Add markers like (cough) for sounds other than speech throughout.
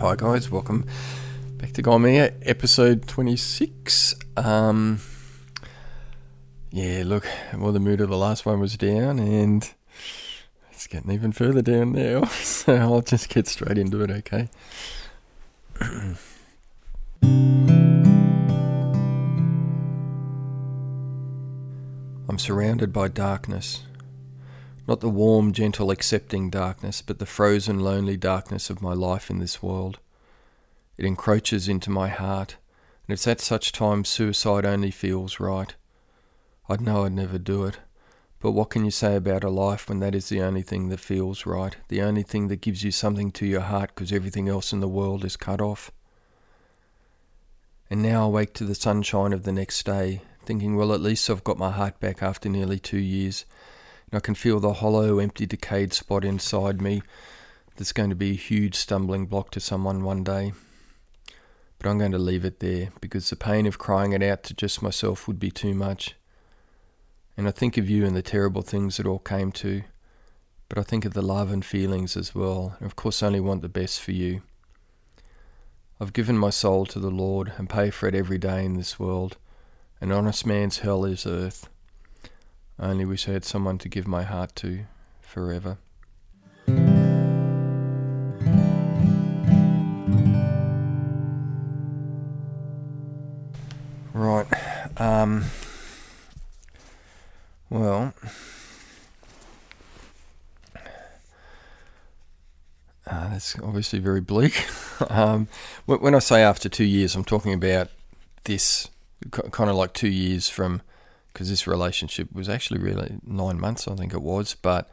Hi guys, welcome back to Gomea, episode 26. Um, yeah, look, well the mood of the last one was down and it's getting even further down now, (laughs) so I'll just get straight into it, okay? (clears throat) I'm surrounded by darkness. Not the warm, gentle, accepting darkness, but the frozen, lonely darkness of my life in this world. It encroaches into my heart, and it's at such times suicide only feels right. I'd know I'd never do it, but what can you say about a life when that is the only thing that feels right, the only thing that gives you something to your heart because everything else in the world is cut off? And now I wake to the sunshine of the next day, thinking, well, at least I've got my heart back after nearly two years and I can feel the hollow, empty, decayed spot inside me that's going to be a huge stumbling block to someone one day. But I'm going to leave it there because the pain of crying it out to just myself would be too much. And I think of you and the terrible things that all came to, but I think of the love and feelings as well, and of course, I only want the best for you. I've given my soul to the Lord and pay for it every day in this world. An honest man's hell is earth. I only wish I had someone to give my heart to forever. Right. Um, well, uh, that's obviously very bleak. (laughs) um, when I say after two years, I'm talking about this kind of like two years from because this relationship was actually really nine months, I think it was, but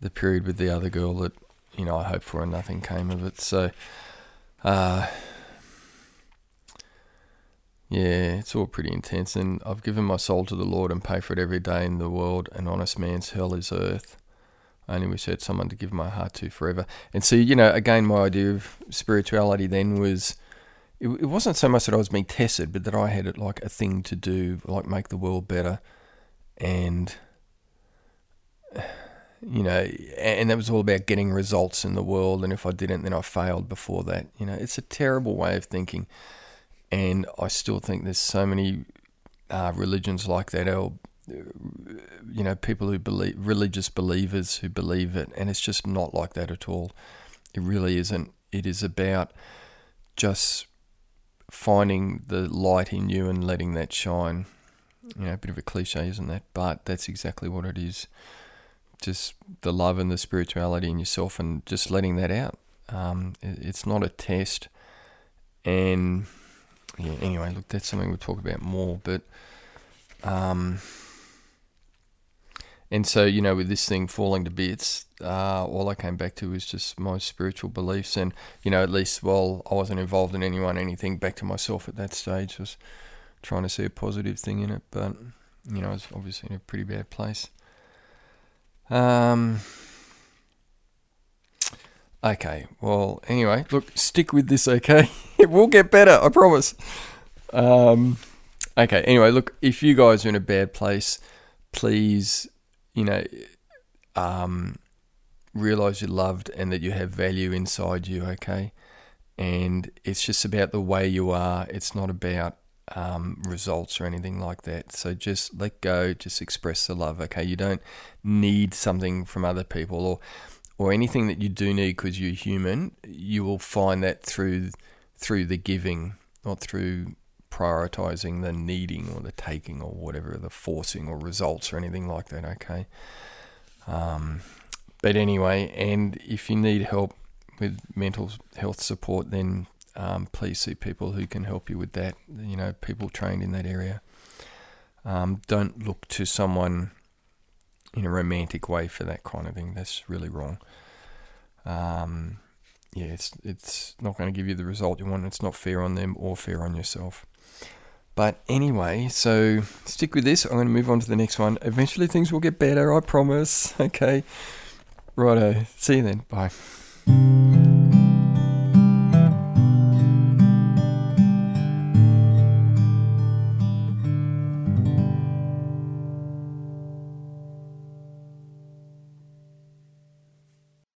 the period with the other girl that you know I hoped for and nothing came of it. So, uh, yeah, it's all pretty intense, and I've given my soul to the Lord and pay for it every day in the world. An honest man's hell is earth. I only wish I had someone to give my heart to forever. And so, you know, again, my idea of spirituality then was it, it wasn't so much that I was being tested, but that I had it like a thing to do, like make the world better, and you know, and that was all about getting results in the world. And if I didn't, then I failed before that. You know, it's a terrible way of thinking, and I still think there's so many uh, religions like that. Or, you know, people who believe religious believers who believe it, and it's just not like that at all. It really isn't. It is about just finding the light in you and letting that shine. You know, a bit of a cliche, isn't that? But that's exactly what it is. Just the love and the spirituality in yourself and just letting that out. Um, it's not a test. And yeah, anyway, look, that's something we'll talk about more. But um, and so, you know, with this thing falling to bits, uh, all I came back to was just my spiritual beliefs. And, you know, at least while I wasn't involved in anyone, anything, back to myself at that stage was trying to see a positive thing in it. But, you know, I was obviously in a pretty bad place. Um, okay, well, anyway, look, stick with this, okay? (laughs) it will get better, I promise. Um, okay, anyway, look, if you guys are in a bad place, please you know, um, realize you're loved and that you have value inside you, okay? And it's just about the way you are. It's not about um, results or anything like that. So just let go, just express the love, okay? You don't need something from other people or or anything that you do need because you're human. You will find that through through the giving, not through prioritizing the needing or the taking or whatever, the forcing or results or anything like that, okay? Um, but anyway, and if you need help with mental health support, then um, please see people who can help you with that, you know, people trained in that area. Um, don't look to someone in a romantic way for that kind of thing. That's really wrong. Um, yeah, it's it's not going to give you the result you want. It's not fair on them or fair on yourself. But anyway, so stick with this. I'm going to move on to the next one. Eventually things will get better, I promise. (laughs) Okay. Righto. See you then. Bye.